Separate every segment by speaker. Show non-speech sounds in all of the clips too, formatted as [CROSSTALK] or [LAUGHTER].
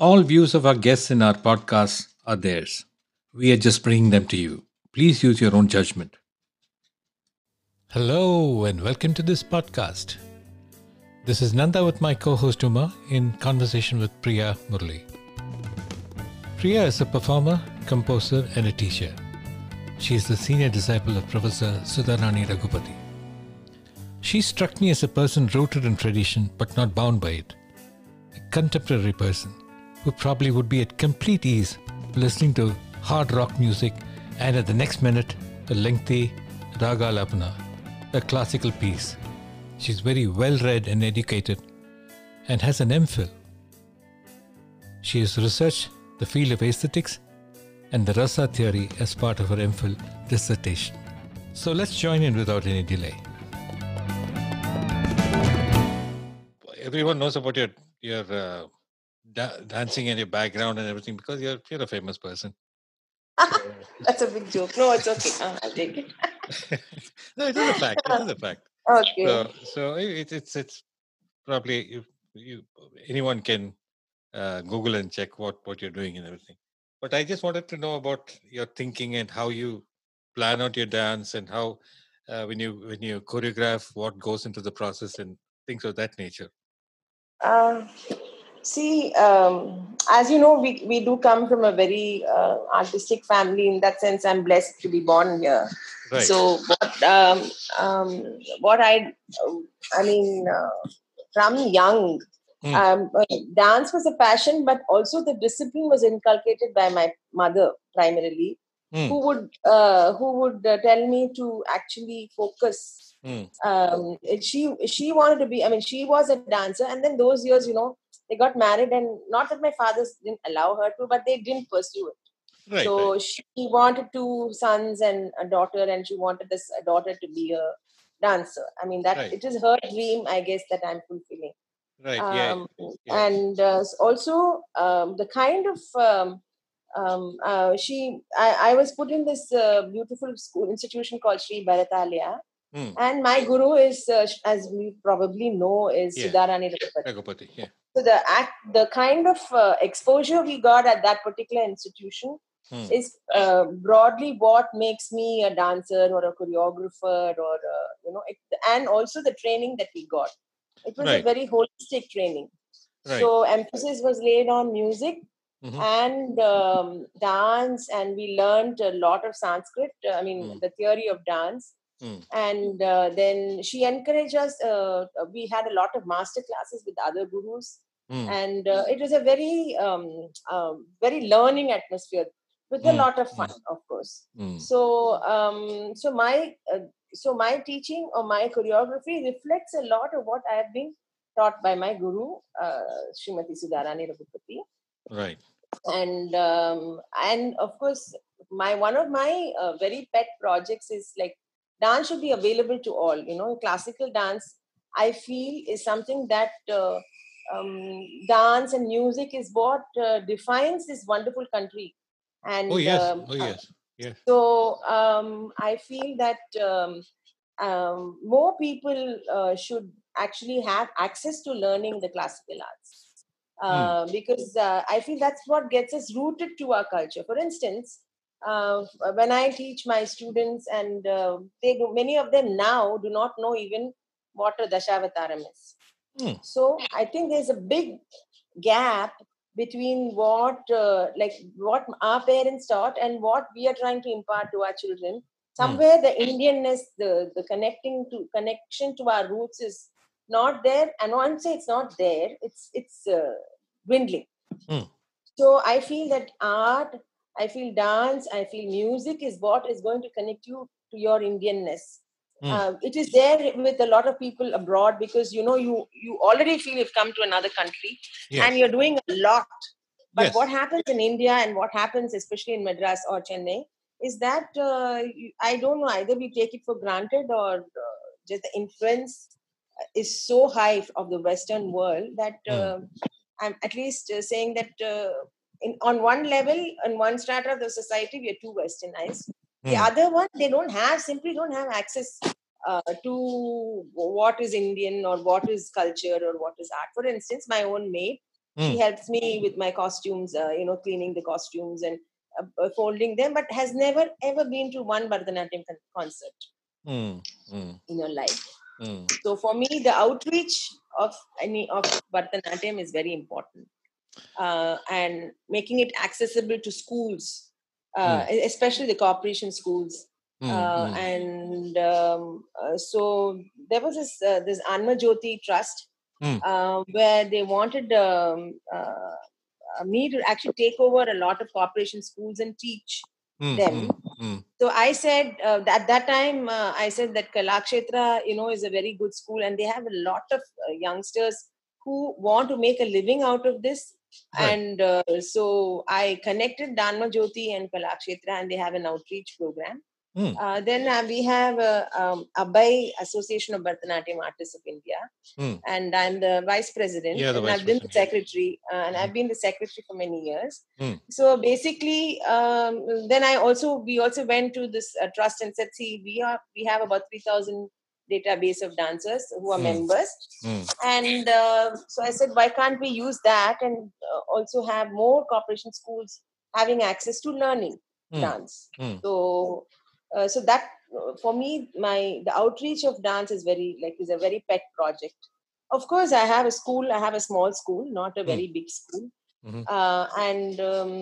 Speaker 1: All views of our guests in our podcast are theirs. We are just bringing them to you. Please use your own judgment. Hello, and welcome to this podcast. This is Nanda with my co host Uma in conversation with Priya Murle. Priya is a performer, composer, and a teacher. She is the senior disciple of Professor Sudharani Ragupathy. She struck me as a person rooted in tradition but not bound by it. A contemporary person who probably would be at complete ease listening to hard rock music and at the next minute a lengthy raga lapana, a classical piece. She's very well read and educated and has an MPhil. She has researched the field of aesthetics and the rasa theory as part of her MPhil dissertation. So let's join in without any delay. everyone knows about your your uh, da- dancing and your background and everything because you're you're a famous person. [LAUGHS]
Speaker 2: That's a big joke. No, it's okay. Uh, I'll take it. [LAUGHS]
Speaker 1: no, it is a fact. It is a fact. [LAUGHS]
Speaker 2: Okay.
Speaker 1: So, so it, it's it's probably you, you anyone can uh, Google and check what what you're doing and everything. But I just wanted to know about your thinking and how you plan out your dance and how uh, when you when you choreograph what goes into the process and things of that nature.
Speaker 2: Uh, see, um, as you know, we, we do come from a very uh, artistic family. In that sense, I'm blessed to be born here.
Speaker 1: Right.
Speaker 2: So, what um, um, what I, I mean, uh, from young, uh, dance was a passion, but also the discipline was inculcated by my mother primarily,
Speaker 1: Hmm.
Speaker 2: who would uh, who would uh, tell me to actually focus
Speaker 1: Hmm.
Speaker 2: um she she wanted to be i mean she was a dancer and then those years you know they got married and not that my fathers didn't allow her to but they didn't pursue it
Speaker 1: Right.
Speaker 2: so
Speaker 1: right.
Speaker 2: she wanted two sons and a daughter and she wanted this daughter to be a dancer i mean that
Speaker 1: Right.
Speaker 2: it is her dream i guess that i'm fulfilling
Speaker 1: Right. yeah.
Speaker 2: um,
Speaker 1: yeah.
Speaker 2: and uh, also um, the kind of um, um, uh, she I, I was put in this uh, beautiful school institution called Shree Bharatalaya
Speaker 1: Hmm.
Speaker 2: and my guru is uh, as we probably know is
Speaker 1: Yeah.
Speaker 2: Sudharani Ragupathy.
Speaker 1: Ragupathy. Yeah.
Speaker 2: so the act the kind of uh, exposure we got at that particular institution
Speaker 1: Hmm.
Speaker 2: is uh, broadly what makes me a dancer or a choreographer or uh, you know it, and also the training that we got it was a very holistic training
Speaker 1: Right.
Speaker 2: so emphasis was laid on music
Speaker 1: Mhm.
Speaker 2: and um, dance and we learned a lot of sanskrit uh, i mean
Speaker 1: Mm.
Speaker 2: the theory of dance
Speaker 1: Mm.
Speaker 2: and uh, then she encouraged us uh, we had a lot of master classes with other gurus
Speaker 1: Mm.
Speaker 2: and uh, it was a very um, um, very learning atmosphere with a
Speaker 1: Mm,
Speaker 2: lot of fun of course
Speaker 1: Mm.
Speaker 2: so um, so my uh, so my teaching or my choreography reflects a lot of what i have been taught by my guru uh, Srimati Sudharani Ragupathy
Speaker 1: Right.
Speaker 2: and um, and of course my one of my uh, very pet projects is like dance should be available to all you know classical dance i feel is something that uh, um, dance and music is what uh, defines this wonderful country and
Speaker 1: Oh yes.
Speaker 2: um,
Speaker 1: Oh yes.
Speaker 2: so um, I feel that um, um, more people uh, should actually have access to learning the classical arts. Uh, Because uh, I feel that's what gets us rooted to our culture. For instance, uh, when I teach my students, and uh, they do, many of them now do not know even what a Dashavataram is.
Speaker 1: Hmm.
Speaker 2: So I think there's a big gap between what uh, like what our parents taught and what we are trying to impart to our children somewhere the indianness the the connecting to connection to our roots is not there and once it's not there it's it's uh, dwindling
Speaker 1: Hmm.
Speaker 2: so i feel that art i feel dance i feel music is what is going to connect you to your indianness uh, it is there with a lot of people abroad because you know you you already feel you've come to another country
Speaker 1: Yes.
Speaker 2: and you're doing a lot but
Speaker 1: Yes.
Speaker 2: what happens in india and what happens especially in madras or chennai is that uh, you- i don't know either we take it for granted or uh, just the influence is so high of the western world that
Speaker 1: Hmm.
Speaker 2: uh, i'm at least uh, saying that uh, in, on one level on one strata of the society we are too westernized the
Speaker 1: Hmm.
Speaker 2: other one they don't have simply don't have access uh, to what is indian or what is culture or what is art for instance my own maid She helps me with my costumes, uh, you know, cleaning the costumes and uh, folding them, but has never ever been to one Bharatanatyam con- concert
Speaker 1: Mm, mm,
Speaker 2: in her life.
Speaker 1: mm.
Speaker 2: So for me, the outreach of any of Bharatanatyam is very important, uh, and making it accessible to schools, uh, especially the corporation schools.
Speaker 1: Mm,
Speaker 2: Uh,
Speaker 1: mm.
Speaker 2: and um, uh, so there was this uh, this Anma Jyoti Trust
Speaker 1: Mm.
Speaker 2: uh, where they wanted um, uh, uh, me to actually take over a lot of corporation schools and teach
Speaker 1: Mm,
Speaker 2: them.
Speaker 1: mm, mm.
Speaker 2: so I said uh, at that time uh, I said that Kalakshetra, you know, is a very good school, and they have a lot of uh, youngsters who want to make a living out of this.
Speaker 1: Right.
Speaker 2: And uh, so I connected Dhanma Jyoti and Kalakshetra, and they have an outreach program.
Speaker 1: Mm.
Speaker 2: Uh, then uh, we have uh, um, ABHAI Association of Bharatanatyam Artists of India,
Speaker 1: Mm.
Speaker 2: and I'm the vice president,
Speaker 1: Yeah, the
Speaker 2: and
Speaker 1: vice
Speaker 2: I've been the secretary, uh, and I've been the secretary for many years.
Speaker 1: Mm.
Speaker 2: So basically, um, then I also we also went to this uh, trust and said, see, we are we have about three thousand database of dancers who are
Speaker 1: Mm.
Speaker 2: members,
Speaker 1: Mm.
Speaker 2: and uh, so I said, why can't we use that and uh, also have more corporation schools having access to learning
Speaker 1: Mm.
Speaker 2: dance?
Speaker 1: Mm.
Speaker 2: So, uh, so that uh, for me, my the outreach of dance is very like is a very pet project. Of course, I have a school. I have a small school, not a
Speaker 1: Mm.
Speaker 2: very big school,
Speaker 1: Mhm.
Speaker 2: uh, and um,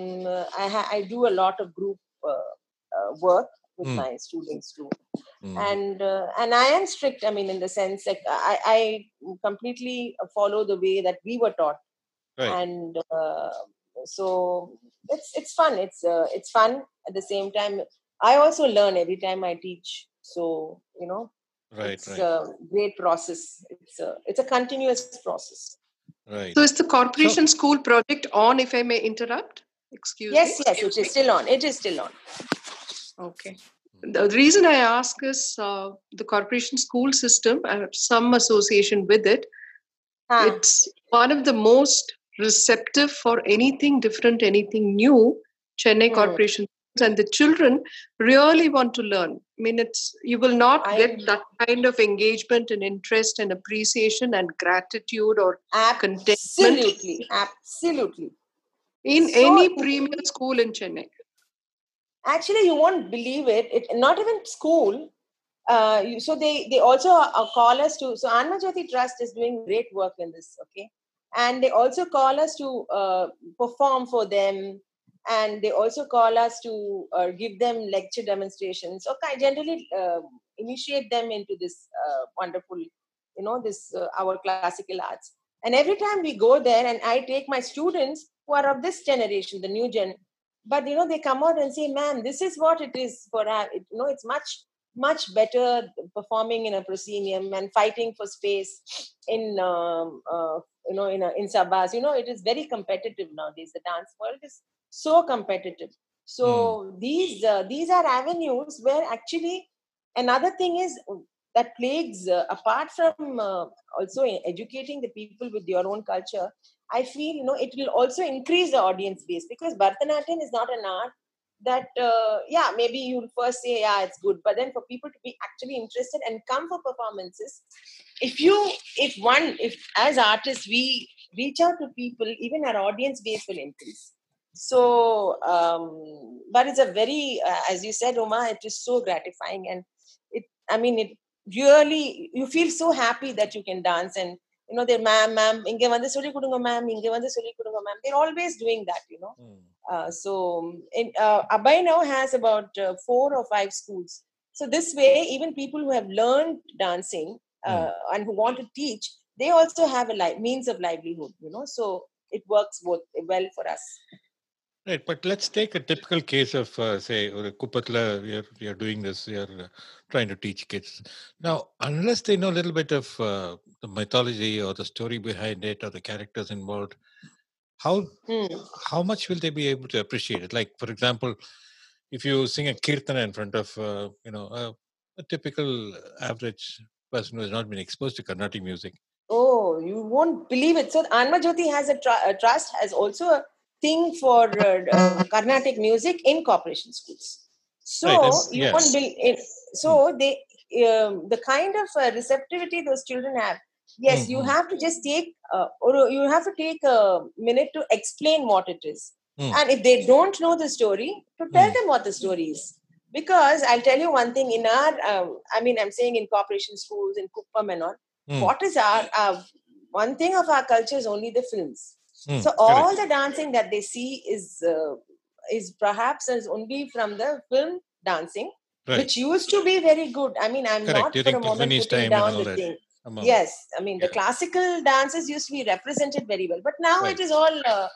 Speaker 2: I ha- I do a lot of group uh, work with
Speaker 1: Mm.
Speaker 2: my students too
Speaker 1: Mm.
Speaker 2: and uh, and i am strict i mean in the sense like i i completely follow the way that we were taught
Speaker 1: Right.
Speaker 2: and uh, so it's it's fun it's uh, it's fun at the same time i also learn every time i teach so you know
Speaker 1: Right,
Speaker 2: it's
Speaker 1: right,
Speaker 2: a great process it's a it's a continuous process
Speaker 1: right.
Speaker 3: So is the corporation school project on, if I may interrupt? Excuse
Speaker 2: yes
Speaker 3: me.
Speaker 2: Yes, yes it is still on it is still on
Speaker 3: Okay. The reason I ask is uh, the corporation school system, I have some association with it.
Speaker 2: Ah,
Speaker 3: It's one of the most receptive for anything different, anything new, Chennai
Speaker 2: Hmm.
Speaker 3: Corporation. And the children really want to learn. I mean, it's you will not
Speaker 2: I-
Speaker 3: get that kind of engagement and interest and appreciation and gratitude or contentment
Speaker 2: absolutely absolutely
Speaker 3: in
Speaker 2: So
Speaker 3: any premier school in Chennai.
Speaker 2: Actually you won't believe it, it not even school uh, you, so they they also uh, call us to so anma jyoti trust is doing great work in this okay? And they also call us to uh, perform for them. And they also call us to uh, give them lecture demonstrations. I generally uh, initiate them into this uh, wonderful you know this uh, our classical arts. And every time we go there and i take my students who are of this generation the new gen but you know they come out and say man this is what it is for it, you know it's much much better performing in a proscenium and fighting for space in um, uh, you know in a, in sabhas you know it is very competitive nowadays. The dance world is so competitive. So these uh, these are avenues where actually another thing is that plagues uh, apart from uh, also educating the people with your own culture I feel you know it will also increase the audience base because Bharatanatyam is not an art that uh, yeah maybe you'll first say yeah it's good. But then for people to be actually interested and come for performances if you if one if as artists we reach out to people even our audience base will increase. So um, but it's a very uh, as you said Uma it is so gratifying and it I mean it really you feel so happy that you can dance and you know their ma'am ma'am இங்க வந்து சொல்லி கொடுங்க ma'am இங்க வந்து சொல்லி கொடுங்க ma'am. they're always doing that you know
Speaker 1: mm.
Speaker 2: uh, so in, uh, ABHAI now has about uh, four or five schools so this way even people who have learned dancing mm. and who want to teach they also have a li- means of livelihood you know so it works both well for us
Speaker 1: Right, but let's take a typical case of, uh, say, or Kupatla, you're, you're doing this, you're uh, trying to teach kids. Now, unless they know a little bit of uh, the mythology or the story behind it or the characters involved, how
Speaker 2: Hmm.
Speaker 1: how much will they be able to appreciate it? Like, for example, if you sing a kirtana in front of, uh, you know, a, a typical average person who has not been exposed to Carnatic music,
Speaker 2: Oh, you won't believe it. So Anma Jyoti has a, tr- a trust, has also a thing for uh, uh, Carnatic music in corporation schools. So
Speaker 1: Right,
Speaker 2: you
Speaker 1: yes.
Speaker 2: won't believe it. So they, um, the kind of uh, receptivity those children have. Yes mm-hmm. you have to just take uh, or you have to take a minute to explain what it is mm. and if they don't know the story to tell mm. them what the story is because i'll tell you one thing in our um, i mean i'm saying in corporation schools in kuppam and all mm. what is our uh, one thing of our culture is only the films mm. so all Correct. the dancing that they see is uh, is perhaps is only from the film dancing right. which used to be very good i mean i'm Correct. not During for a moment putting down the thing yes i mean yeah. the classical dances used to be represented very well but now right. it is all uh,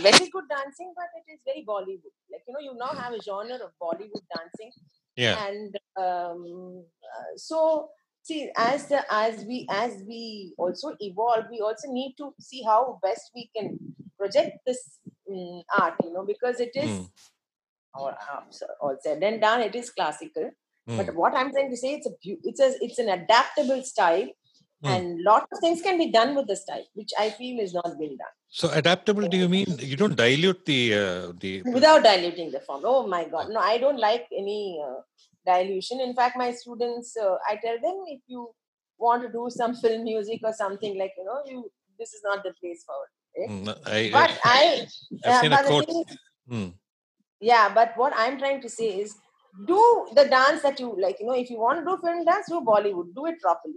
Speaker 2: very good dancing but it is very bollywood like you know you now have a genre of bollywood dancing
Speaker 1: yeah
Speaker 2: and um, uh, so see as the as we as we also evolve we also need to see how best we can project this um, art you know because it is mm. uh, all said and done it is classical mm. but what i'm trying to say it's a it's a it's an adaptable style Mm. And lot of things can be done with the style, which I feel is not being done.
Speaker 1: So adaptable, do you mean you don't dilute the uh, the
Speaker 2: without diluting the form? Oh my God, no! I don't like any uh, dilution. In fact, my students, uh, I tell them if you want to do some [LAUGHS] film music or something like you know, you this is not the place for it. Mm, I, but I,
Speaker 1: I've seen a quote. Is,
Speaker 2: mm. Yeah, but what I'm trying to say is, do the dance that you like. You know, if you want to do film dance, do Bollywood. Do it properly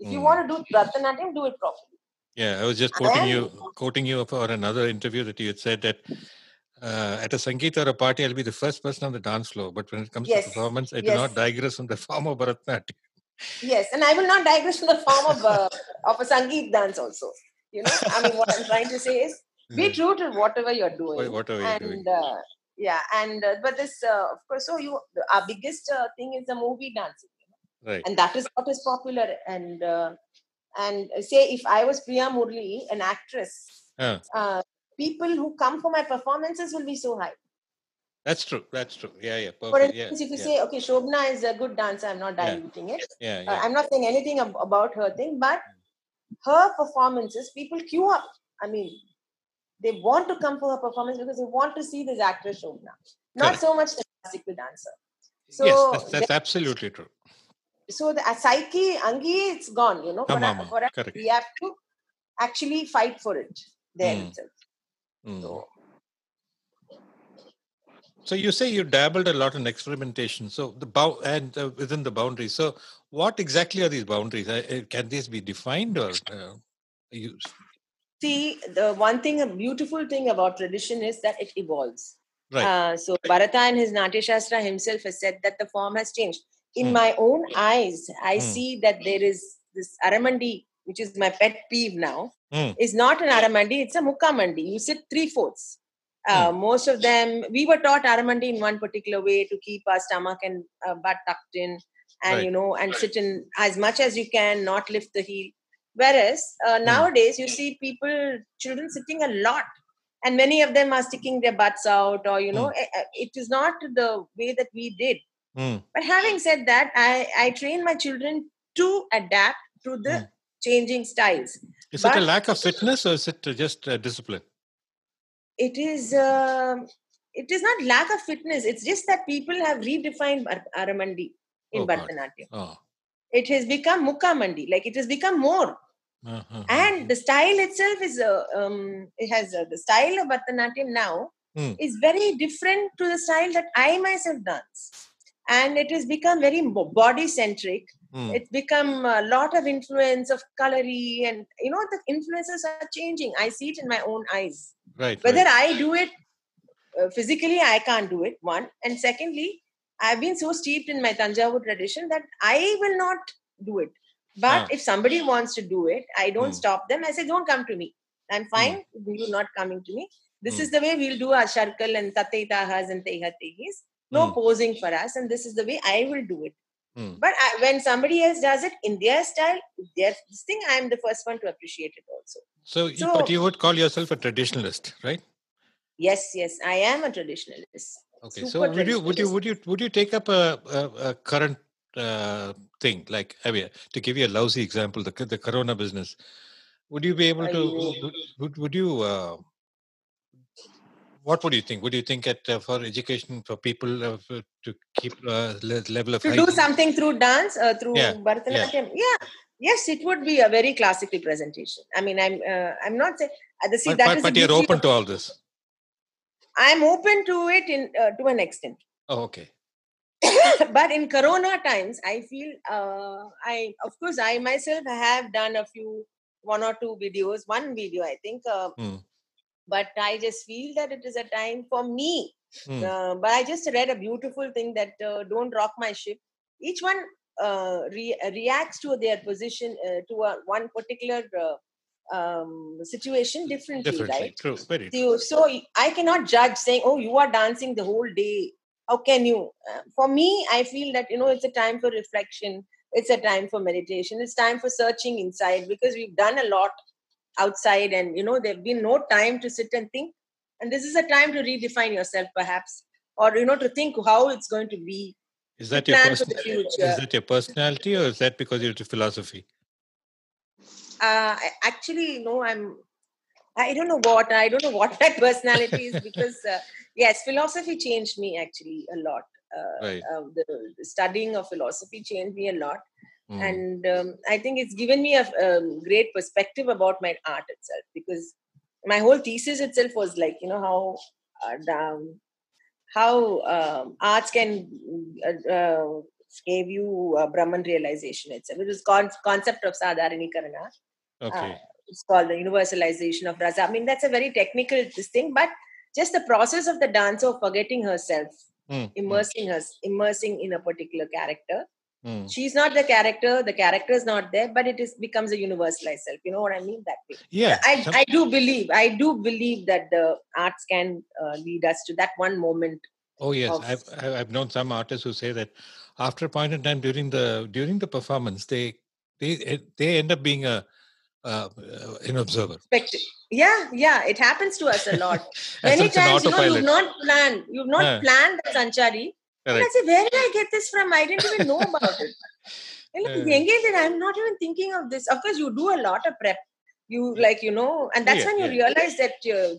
Speaker 2: if you mm. want to do Bharatanatyam, do it properly.
Speaker 1: Yeah, I was just quoting you, quoting you for another interview that you had said that uh, at a Sangeet or a party, I'll be the first person on the dance floor. But when it comes yes. to performance, I do not digress from the form of Bharatanatyam.
Speaker 2: Yes, and I will not digress from the form of uh, of a Sangeet dance also. You know, I mean, what I'm trying to say is be hmm. true to whatever you're doing.
Speaker 1: Whatever
Speaker 2: you're
Speaker 1: doing.
Speaker 2: Uh, yeah, and uh, but this, uh, of course, so you our biggest uh, thing is the movie dancing
Speaker 1: right.
Speaker 2: and that is what is popular and uh, and say if i was priya murle an actress uh, people who come for my performances will be so high
Speaker 1: that's true that's true yeah yeah
Speaker 2: perfect. for instance
Speaker 1: yeah,
Speaker 2: if you
Speaker 1: yeah.
Speaker 2: say okay shobna is a good dancer i'm not diluting
Speaker 1: yeah.
Speaker 2: it
Speaker 1: yeah, uh, yeah.
Speaker 2: I'm not saying anything ab- about her thing but her performances people queue up i mean they want to come for her performance because they want to see this actress shobna not Correct. so much the classical dancer. So
Speaker 1: yes that's, that's absolutely true.
Speaker 2: So the psyche angi it's gone you know
Speaker 1: for, for
Speaker 2: us, we have to actually fight for it there mm. itself.
Speaker 1: Mm. so so you say you dabbled a lot in experimentation. So the bow and uh, within the boundaries. So what exactly are these boundaries? Uh, can these be defined or uh, you
Speaker 2: see the one thing a beautiful thing about tradition is that it evolves
Speaker 1: right. Uh,
Speaker 2: so bharata in his natya shastra himself has said that the form has changed in mm. my own eyes, I mm. see that there is this Aramandi, which is my pet peeve now,
Speaker 1: mm.
Speaker 2: is not an Aramandi, it's a Mukkamandi. You sit three fourths. Uh, hmm. most of them, we were taught Aramandi in one particular way to keep our stomach and uh, butt tucked in, and right. you know, and sit in as much as you can, not lift the heel. Whereas uh, hmm. nowadays, you see people, children sitting a lot, and many of them are sticking their butts out, or you know, eh, it is not the way that we did
Speaker 1: Mm.
Speaker 2: But having said that, I, I train my children to adapt to the mm. changing styles.
Speaker 1: Is but it a lack of fitness or is it just uh, discipline?
Speaker 2: It is. Uh, it is not lack of fitness. It's just that people have redefined Aramandi in oh, Bharatanatyam.
Speaker 1: Oh.
Speaker 2: It has become Mukkamandi. Like it has become more.
Speaker 1: Uh-huh.
Speaker 2: And the style itself is. Uh, um, it has uh, the style of Bharatanatyam now
Speaker 1: mm.
Speaker 2: is very different to the style that I myself dance and it has become very body centric
Speaker 1: mm.
Speaker 2: it's become a lot of influence of colory and you know the influences are changing i see it in my own eyes
Speaker 1: right
Speaker 2: whether
Speaker 1: right.
Speaker 2: i do it uh, physically i can't do it one and secondly i've been so steeped in my tanjavur tradition that i will not do it but ah. if somebody wants to do it i don't mm. stop them i say don't come to me i'm hmm. fine mm. you're not coming to me this mm. is the way we'll do our sharkal and tatetahas and tehatehis no mm. posing for us and this is the way i will do it
Speaker 1: mm.
Speaker 2: but I, when somebody else does it in their style their this thing i'm the first one to appreciate it also
Speaker 1: so, so but you would call yourself a traditionalist right
Speaker 2: yes yes i am a traditionalist
Speaker 1: okay so would you would you would you would you take up a, a, a current uh, thing like I mean, to give you a lousy example the, the corona business would you be able to would, would, would you uh, what would you think? Would you think at uh, for education for people uh, to keep uh, level of
Speaker 2: to do something through dance, uh, through
Speaker 1: yeah,
Speaker 2: Bharatanatyam? Yeah. yeah. yes, it would be a very classical presentation. I mean, I'm uh, I'm not saying uh, see
Speaker 1: But,
Speaker 2: that
Speaker 1: but, but you're open
Speaker 2: of-
Speaker 1: to all this.
Speaker 2: I'm open to it in uh, to an extent.
Speaker 1: Oh, okay. [COUGHS]
Speaker 2: but in corona times i feel uh, i of course i myself have done a few one or two videos one video i think uh,
Speaker 1: Hmm.
Speaker 2: but i just feel that it is a time for me uh, but i just read a beautiful thing that uh, don't rock my ship each one uh, re- reacts to their position uh, to a, one particular uh, um, situation differently,
Speaker 1: Differently.
Speaker 2: right
Speaker 1: True. Very true.
Speaker 2: so, so I cannot judge saying, "Oh, you are dancing the whole day." How can you? Uh, for me, I feel that you know it's a time for reflection. It's a time for meditation. It's time for searching inside because we've done a lot outside, and you know there've been no time to sit and think. And this is a time to redefine yourself, perhaps, or you know to think how it's going to be.
Speaker 1: Is that your
Speaker 2: plan for
Speaker 1: person-
Speaker 2: the future.
Speaker 1: Is that your personality, or is that because you're into philosophy?
Speaker 2: Uh, I- actually no i'm i don't know what i don't know what [LAUGHS] my personality is because uh, yes philosophy changed me actually a lot uh,
Speaker 1: Right.
Speaker 2: uh, the, the studying of philosophy changed me a lot
Speaker 1: Hmm.
Speaker 2: and um, i think it's given me a um, great perspective about my art itself because my whole thesis itself was like you know how uh, down, how um, arts can uh, uh, give you uh, brahman realization itself it was con- concept of sadharanikarana
Speaker 1: okay.
Speaker 2: uh, it's called the universalization of rasa. I mean, that's a very technical this thing, but just the process of the dancer of forgetting herself,
Speaker 1: hmm,
Speaker 2: immersing her, immersing in a particular character.
Speaker 1: hmm.
Speaker 2: She's not the character, the character is not there, but it is becomes a universalized self. You know what I mean? That way.
Speaker 1: Yeah.
Speaker 2: I, I do believe, I do believe that the arts can uh, lead us to that one moment.
Speaker 1: Oh yes,
Speaker 2: of-
Speaker 1: I've I've known some artists who say that after a point in time during the during the performance, they they they end up being a uh, uh, an observer.
Speaker 2: Yeah, yeah, it happens to us a lot. [LAUGHS] Many times, you know, you've not planned, you've not
Speaker 1: Yeah.
Speaker 2: planned the Sanchari. And I say, where did I get this from? I didn't even know about it. And [LAUGHS] like,
Speaker 1: Yeah.
Speaker 2: I'm not even thinking of this. Of course, you do a lot of prep. You like, you know, and that's
Speaker 1: Yeah,
Speaker 2: when you
Speaker 1: yeah.
Speaker 2: realize that uh,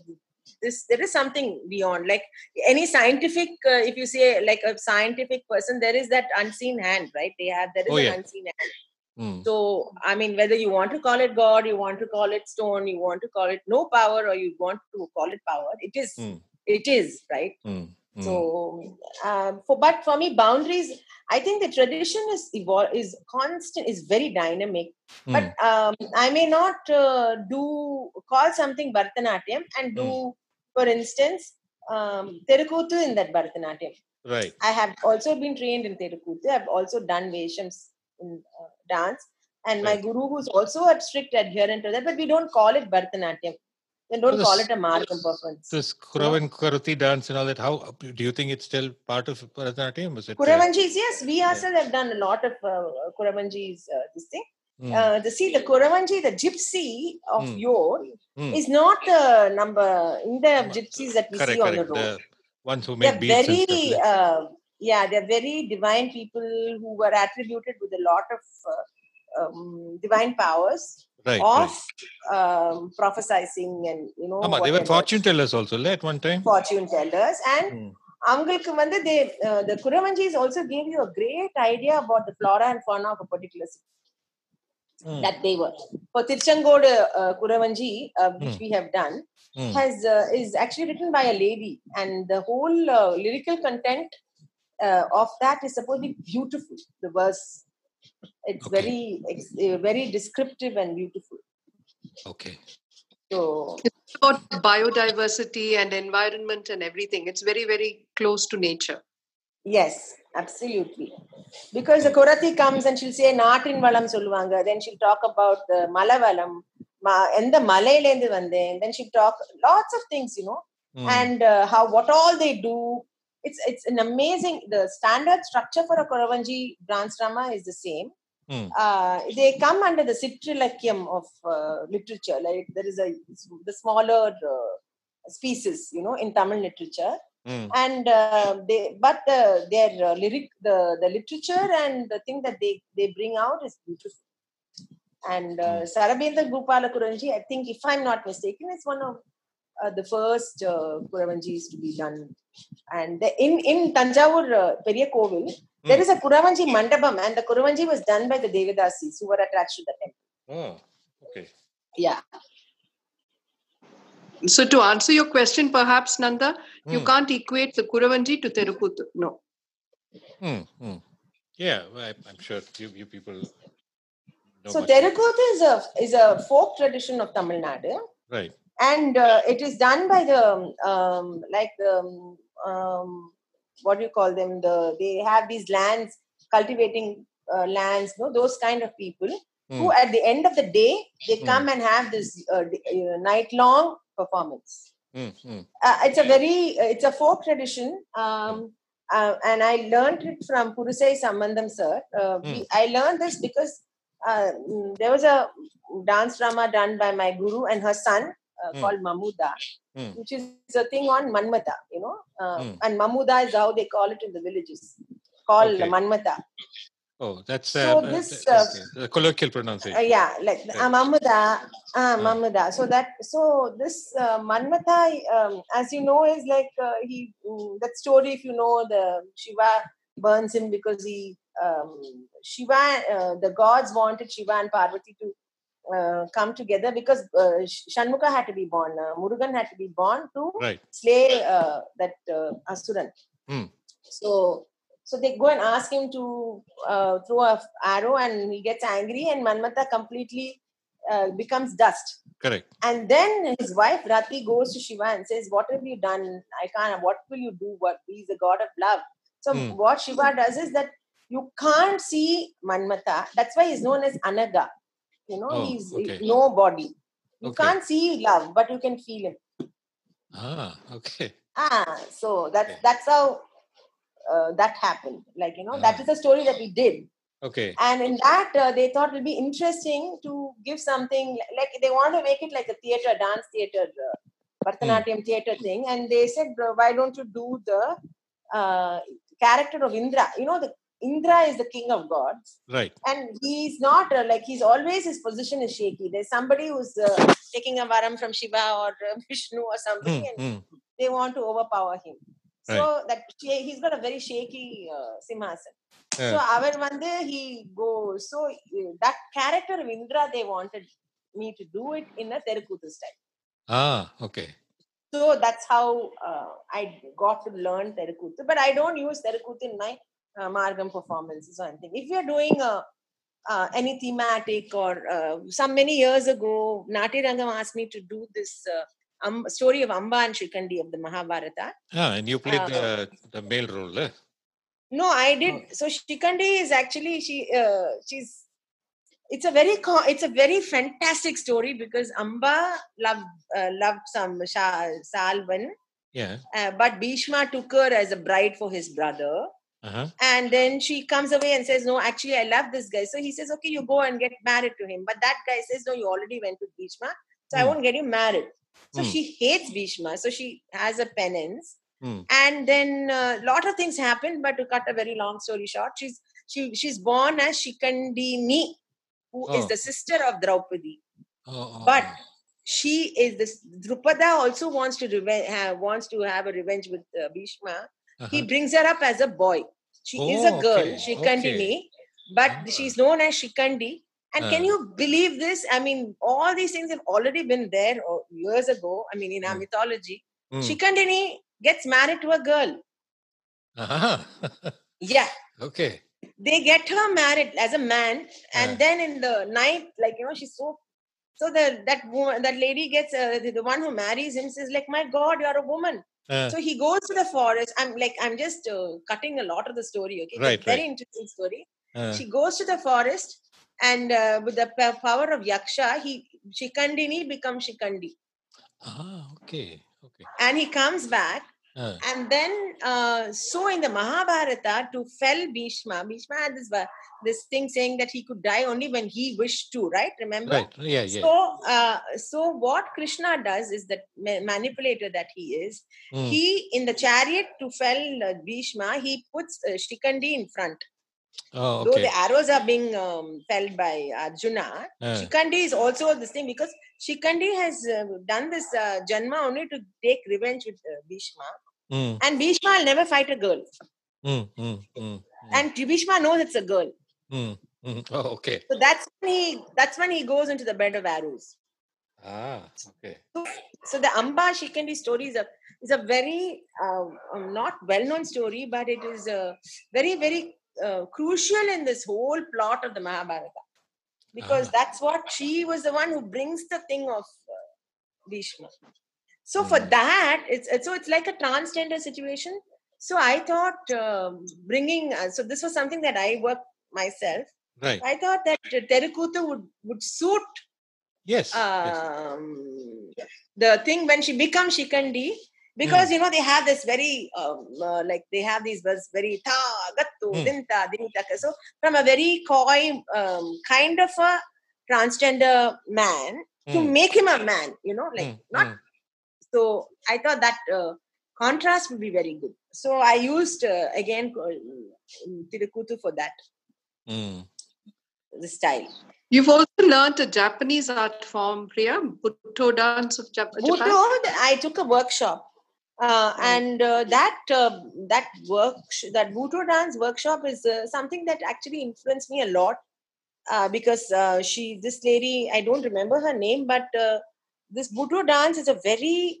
Speaker 2: this there is something beyond. Like any scientific, uh, if you say like a scientific person, there is that unseen hand, right? They have there is
Speaker 1: Oh,
Speaker 2: an unseen hand.
Speaker 1: Hmm.
Speaker 2: So, I mean, whether you want to call it God, you want to call it stone, you want to call it no power, or you want to call it power, it is,
Speaker 1: Hmm.
Speaker 2: it is, right?
Speaker 1: Hmm. Hmm.
Speaker 2: So, um, for but for me, boundaries. I think the tradition is evol- is constant, is very dynamic.
Speaker 1: Hmm.
Speaker 2: But um, I may not uh, do call something Bharatanatyam and do, for instance, um, Terukuthu in that Bharatanatyam.
Speaker 1: right.
Speaker 2: I have also been trained in Terukuthu. I've also done Veshams in uh, dance. And my guru, who's also a strict adherent to that, but we don't call it Bharatanatyam. We don't
Speaker 1: So
Speaker 2: call
Speaker 1: this-
Speaker 2: it a Margam performance.
Speaker 1: This Kuravan Karuti dance and all that. How do you think it's still part of Bharatanatyam? Is it? uh,
Speaker 2: Kuravanjis, yes, we ourselves have done a lot of uh, Kuravanjis, uh, this thing.
Speaker 1: hmm,
Speaker 2: Uh, the see, the Kuravanji, the gypsy of
Speaker 1: Hmm.
Speaker 2: Yor,
Speaker 1: hmm.
Speaker 2: is not the number in the gypsies that we
Speaker 1: Correct,
Speaker 2: see on the
Speaker 1: correct.
Speaker 2: road.
Speaker 1: The ones who
Speaker 2: they're
Speaker 1: make and
Speaker 2: very uh, yeah, they're very divine people who were attributed with a lot of uh, um, divine powers of um, prophesizing and you know.
Speaker 1: Amma, they were fortune tellers also at one time.
Speaker 2: Fortune tellers and.
Speaker 1: Hmm.
Speaker 2: Amgulkumande, uh, the Kuravanjis also gave you a great idea about the flora and fauna of a particular city
Speaker 1: hmm.
Speaker 2: that they were. For Tirchangod uh, Kuravanji, uh, which
Speaker 1: hmm.
Speaker 2: we have done,
Speaker 1: hmm.
Speaker 2: has is actually written by a lady, and the whole lyrical content by a lady and the whole uh, lyrical content uh, of that is supposed to be beautiful the verse it's
Speaker 1: Okay.
Speaker 2: very it's uh, very descriptive and beautiful
Speaker 1: Okay.
Speaker 2: so
Speaker 3: It's about biodiversity and environment and everything. It's very, very close to nature.
Speaker 2: yes absolutely because the korati comes and she'll say நாட்டின் வளம் சொல்லுவாங்க then she'll talk about the மலவளம் ம- எந்த மலையிலேருந்து வந்தேன் then she'll talk lots of things you know
Speaker 1: Hmm.
Speaker 2: and uh, how what all they do. It's it's an amazing. The standard structure for a Kuravanji dance drama is the same.
Speaker 1: Hmm.
Speaker 2: Uh, they come under the Citrilakyam of uh, literature. Like there is a the smaller uh, species, you know, in Tamil literature,
Speaker 1: Hmm.
Speaker 2: and uh, they but uh, their uh, lyric, the the literature and the thing that they they bring out is beautiful. And uh,
Speaker 1: Hmm.
Speaker 2: Sarabhendra Bhupala Kuravanji, I think, if I'm not mistaken, is one of uh, the first uh, Kuravanjis to be done. And the, in in Tanjavur uh, Periya Kovil, There is a Kuravanji Mandapam, and the Kuravanji was done by the Devadasis who were attached to the temple.
Speaker 1: Oh, okay.
Speaker 2: Yeah.
Speaker 3: So to answer your question, perhaps Nanda, you
Speaker 1: Hmm.
Speaker 3: can't equate the Kuravanji to Terukuttu. No.
Speaker 1: Hmm, hmm. Yeah, well, I, I'm sure you, you people know
Speaker 2: So
Speaker 1: much
Speaker 2: is a is a folk tradition of Tamil Nadu,
Speaker 1: Right.
Speaker 2: And uh, it is done by the um, like the um, um, what do you call them? The they have these lands cultivating uh, lands, no, those kind of people who
Speaker 1: Hmm.
Speaker 2: at the end of the day they
Speaker 1: Hmm.
Speaker 2: come and have this uh, uh, night long performance. Uh, it's a very uh, it's a folk tradition um, uh, and i learned it from purisai sambandan sir uh, we, i learned this because uh, mm, there was a dance drama done by my guru and her son uh,
Speaker 1: Hmm.
Speaker 2: called mamuda
Speaker 1: Hmm.
Speaker 2: which is a thing on manmata you know uh,
Speaker 1: Hmm.
Speaker 2: and mamuda is how they call it in the villages called
Speaker 1: Okay.
Speaker 2: manmata
Speaker 1: Oh, that's
Speaker 2: So
Speaker 1: uh, uh,
Speaker 2: this, uh,
Speaker 1: okay. colloquial pronunciation.
Speaker 2: uh, yeah like
Speaker 1: Right.
Speaker 2: mamuda uh,
Speaker 1: Ah.
Speaker 2: mamuda so that so this uh, manmata um, as you know is like uh, he mm, that story if you know the shiva burns him because he um, shiva uh, the gods wanted shiva and parvati to uh, come together because uh, Sh- shanmukha had to be born uh, murugan had to be born to
Speaker 1: Right.
Speaker 2: slay uh, that uh, asuran
Speaker 1: Hmm.
Speaker 2: so so they go and ask him to uh, throw a arrow and he gets angry and manmata completely uh, becomes dust
Speaker 1: Correct.
Speaker 2: and then his wife rati goes to shiva and says what have you done i can't what will you do what he's the god of love so
Speaker 1: Hmm.
Speaker 2: what shiva does is that you can't see manmata that's why he's known as ananga you know
Speaker 1: Oh,
Speaker 2: he's
Speaker 1: okay.
Speaker 2: no body you
Speaker 1: Okay.
Speaker 2: can't see love but you can feel him
Speaker 1: Ah, okay.
Speaker 2: ah so that's
Speaker 1: Okay.
Speaker 2: that's how uh, that happened like you know that
Speaker 1: Ah.
Speaker 2: is the story that we did
Speaker 1: Okay.
Speaker 2: and in that uh, they thought it would be interesting to give something like they want to make it like a theater dance theater uh, bharatanatyam theater thing and they said why don't you do the uh, character of indra you know the Indra is the king of gods.
Speaker 1: Right.
Speaker 2: And he's not uh, like he's always his position is shaky. There's somebody who's uh, taking a varam from Shiva or uh, [LAUGHS] Vishnu or something,
Speaker 1: mm,
Speaker 2: and
Speaker 1: mm.
Speaker 2: they want to overpower him. Right. So that he's got a very shaky uh, simhasan.
Speaker 1: Yeah.
Speaker 2: So Avar Vande he goes. So uh, that character of Indra, they wanted me to do it in a Terukuthu style.
Speaker 1: Ah, okay.
Speaker 2: So that's how uh, I got to learn Terukuthu. But I don't use Terukuthu in my uh, Margam performances or anything if you're doing a uh, any thematic or uh, some many years ago Natyarangam asked me to do this uh, um, story of Amba and Shikandi of the Mahabharata
Speaker 1: Ah, and you played
Speaker 2: Uh,
Speaker 1: the the male role, eh?
Speaker 2: No, I did. So Shikandi is actually she uh, she's it's a very it's a very fantastic story because Amba loved uh, loved some Sha- Salvan,
Speaker 1: Yeah.
Speaker 2: uh, but Bhishma took her as a bride for his brother,
Speaker 1: Uh-huh.
Speaker 2: and then she comes away and says, "No, actually, I love this guy." So he says, "Okay, you go and get married to him." But that guy says, "No, you already went with Bhishma, so I
Speaker 1: Hmm.
Speaker 2: won't get you married." So
Speaker 1: Hmm.
Speaker 2: she hates Bhishma, so she has a penance
Speaker 1: Hmm.
Speaker 2: and then a lot of things happen but to cut a very long story short she's she she's born as shikandini who is
Speaker 1: Oh.
Speaker 2: the sister of draupadi
Speaker 1: Oh, oh,
Speaker 2: But-
Speaker 1: oh.
Speaker 2: she is this drupada also wants to revenge have, wants to have a revenge with uh, bhishma he
Speaker 1: Uh-huh.
Speaker 2: brings her up as a boy she is a
Speaker 1: Oh,
Speaker 2: girl
Speaker 1: okay,
Speaker 2: shikandini but
Speaker 1: Ah.
Speaker 2: she's known as shikandi and can
Speaker 1: Ah.
Speaker 2: you believe this i mean all these things have already been there oh, years ago i mean in our
Speaker 1: Hmm.
Speaker 2: mythology
Speaker 1: Hmm.
Speaker 2: shikandini gets married to a girl
Speaker 1: Uh-huh. [LAUGHS]
Speaker 2: yeah
Speaker 1: okay.
Speaker 2: they get her married as a man and
Speaker 1: Ah.
Speaker 2: then in the night like you know she's so so the that woman that lady gets uh, the, the one who marries him says like my god you're a woman
Speaker 1: Uh,
Speaker 2: so he goes to the forest i'm like i'm just uh, cutting a lot of the story okay
Speaker 1: Right,
Speaker 2: very
Speaker 1: right.
Speaker 2: interesting story
Speaker 1: uh,
Speaker 2: she goes to the forest and uh, with the power of yaksha he shikandini becomes shikandi
Speaker 1: ah, okay. Okay.
Speaker 2: and he comes back
Speaker 1: Uh,
Speaker 2: and then uh, so in the mahabharata to fell bhishma bhishma had this this thing saying that he could die only when he wished to right remember
Speaker 1: right. Yeah, yeah.
Speaker 2: so uh, so what krishna does is that ma- manipulator that he is
Speaker 1: Hmm.
Speaker 2: he in the chariot to fell uh, bhishma he puts uh, shikandi in front
Speaker 1: oh,
Speaker 2: though the arrows are being um, felled by arjuna
Speaker 1: Uh,
Speaker 2: shikandi is also this thing because shikandi has uh, done this uh, janma only to take revenge with uh, bhishma
Speaker 1: hmm.
Speaker 2: and Bhishma will never fight a girl.
Speaker 1: Mm, mm, mm, mm,
Speaker 2: and Bhishma knows it's a girl.
Speaker 1: mm, mm. [LAUGHS] Oh, okay.
Speaker 2: So that's when he that's when he goes into the bed of arrows.
Speaker 1: Ah, okay.
Speaker 2: So the Amba Shikandi story is a is a very um, not well known story, but it is a very very uh, crucial in this whole plot of the Mahabharata because
Speaker 1: Ah.
Speaker 2: that's what she was the one who brings the thing of uh, Bhishma. So for
Speaker 1: Mm.
Speaker 2: that, it's, it's so it's like a transgender situation. So I thought um, bringing uh, so this was something that I worked myself.
Speaker 1: Right.
Speaker 2: I thought that uh, Terukuthu would would suit
Speaker 1: Yes. yes.
Speaker 2: um, the thing when she becomes Shikandi because you know they have this very um, uh, like they have these very ta gattu dinta dinta so from a very coy um, kind of a transgender man to
Speaker 1: Mm,
Speaker 2: make him a man you know like
Speaker 1: mm,
Speaker 2: not
Speaker 1: mm.
Speaker 2: so i thought that uh, contrast would be very good. So i used uh, again uh, Terukuthu for that.
Speaker 1: Mm.
Speaker 2: the style.
Speaker 3: You've also learned a Japanese art form, Priya, Butoh dance of Japan.
Speaker 2: Butoh, I took a workshop, uh, and uh, that uh, that work that Butoh dance workshop is uh, something that actually influenced me a lot uh, because uh, she this lady I don't remember her name, but uh, this Butoh dance is a very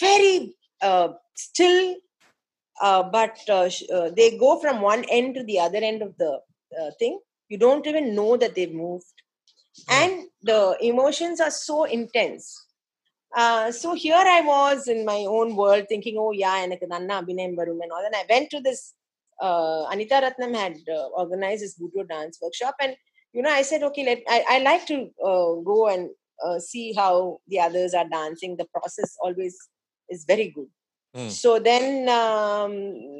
Speaker 2: very uh, still, uh, but uh, uh, they go from one end to the other end of the uh, thing. You don't even know that they've moved, and the emotions are so intense. Uh, so here I was in my own world thinking, oh yeah, எனக்கு தன்னா அபிநயம் வரும் and all. And I went to this, uh, Anita Ratnam had uh, organized this Butoh dance workshop. And, you know, I said, okay, let I, like to go and see how the others are dancing. The process always is very good.
Speaker 1: Hmm.
Speaker 2: So then, um,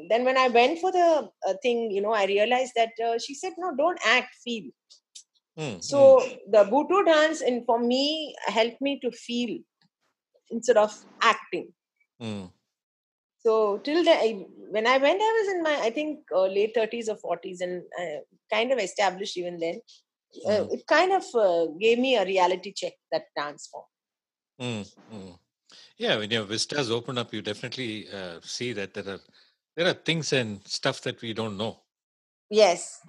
Speaker 2: then when I went for the thing, you know, I realized that she said, no, don't act, feel.
Speaker 1: Hmm,
Speaker 2: so hmm. the Butoh dance, and for me, helped me to feel instead of acting.
Speaker 1: mm, mm.
Speaker 2: So till the I- when I went, I was in my I think uh, late thirties or forties, and uh, kind of established even then. Uh,
Speaker 1: Mhm.
Speaker 2: it kind of uh, gave me a reality check that dance form.
Speaker 1: Mm, mm. Yeah, when your vistas open up, you definitely uh, see that there are there are things and stuff that we don't know
Speaker 2: Yes,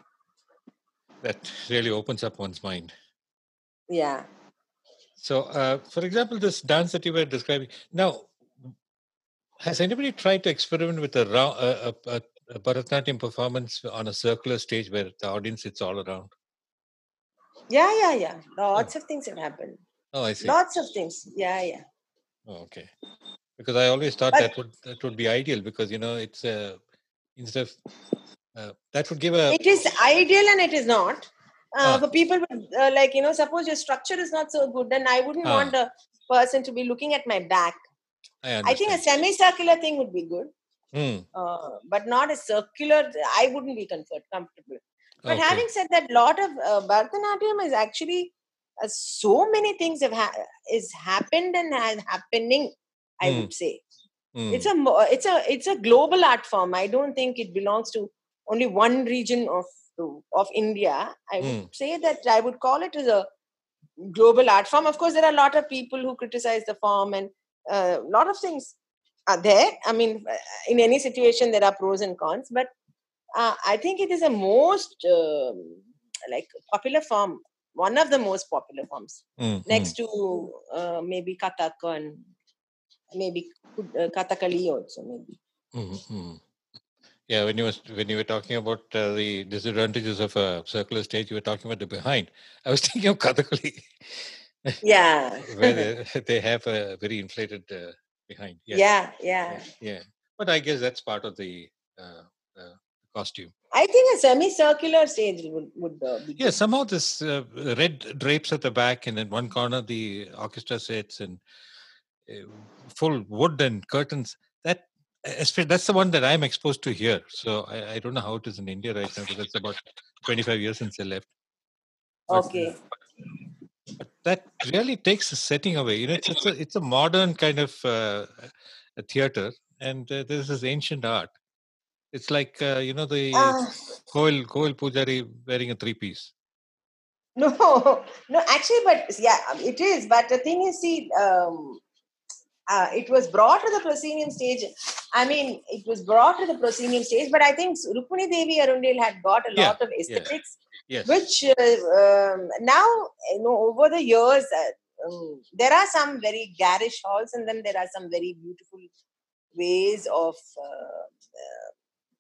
Speaker 1: that really opens up one's mind.
Speaker 2: yeah.
Speaker 1: So, uh, for example, this dance that you were describing now, has anybody tried to experiment with a, a, a, a, a Bharatanatyam performance on a circular stage where the audience sits all around?
Speaker 2: Yeah, yeah, yeah. Lots of things have happened.
Speaker 1: Oh, I see.
Speaker 2: Lots of things. Yeah, yeah.
Speaker 1: Oh, okay. Because I always thought
Speaker 2: But-
Speaker 1: that would that would be ideal because you know it's uh, instead of uh, that would give a
Speaker 2: It is ideal and it is not. Uh,
Speaker 1: Ah.
Speaker 2: For people, with, uh, like, you know, suppose your structure is not so good, then I wouldn't
Speaker 1: Ah.
Speaker 2: want a person to be looking at my back.
Speaker 1: I
Speaker 2: I think a semicircular thing would be good,
Speaker 1: Mm,
Speaker 2: uh, but not a circular. I wouldn't be comfort, comfortable. But
Speaker 1: okay.
Speaker 2: having said that, lot of uh, Bharatanatyam is actually uh, so many things have ha- is happened and has happening. I
Speaker 1: Mm.
Speaker 2: would say
Speaker 1: Mm,
Speaker 2: it's a it's a it's a global art form. I don't think it belongs to only one region of of India. I would
Speaker 1: Mm.
Speaker 2: say that I would call it as a global art form. Of course, there are a lot of people who criticize the form, and a lot of things are there. I mean, uh, in any situation, there are pros and cons, but uh, I think it is a most um, like popular form, one of the most popular forms,
Speaker 1: mm,
Speaker 2: next to uh, maybe Kathak and maybe uh, Kathakali also maybe.
Speaker 1: mm, mm, mm. Yeah, when you was when you were talking about uh, the disadvantages of a circular stage, you were talking about the behind. I was [LAUGHS] thinking of Kathakali,
Speaker 2: Yeah.
Speaker 1: where they, [LAUGHS] [LAUGHS] they have a very inflated uh, behind. Yes.
Speaker 2: Yeah, yeah.
Speaker 1: yeah. But I guess that's part of the uh, uh, costume.
Speaker 2: I think a semicircular stage would would uh, be.
Speaker 1: Yeah, somehow this uh, red drapes at the back, and in one corner the orchestra sits, and uh, full wood and curtains. That that's the one that I'm exposed to here. So I, I don't know how it is in India right now because it's about 25 years since I left. But,
Speaker 2: Okay.
Speaker 1: but that really takes the setting away. You know, it's, it's a it's a modern kind of uh, a theater, and uh, this is ancient art. It's like uh, you know the
Speaker 2: Uh,
Speaker 1: Koil Koil Pujari wearing a three piece. [LAUGHS]
Speaker 2: no, no, actually, but yeah, it is. But the thing is, see, um, uh, it was brought to the proscenium stage. I mean, it was brought to the proscenium stage, but I think Rukmini Devi Arundale had got a
Speaker 1: Yeah,
Speaker 2: lot of aesthetics,
Speaker 1: Yes.
Speaker 2: which uh, um, now, you know, over the years, uh, um, there are some very garish halls, and then there are some very beautiful ways of uh, uh,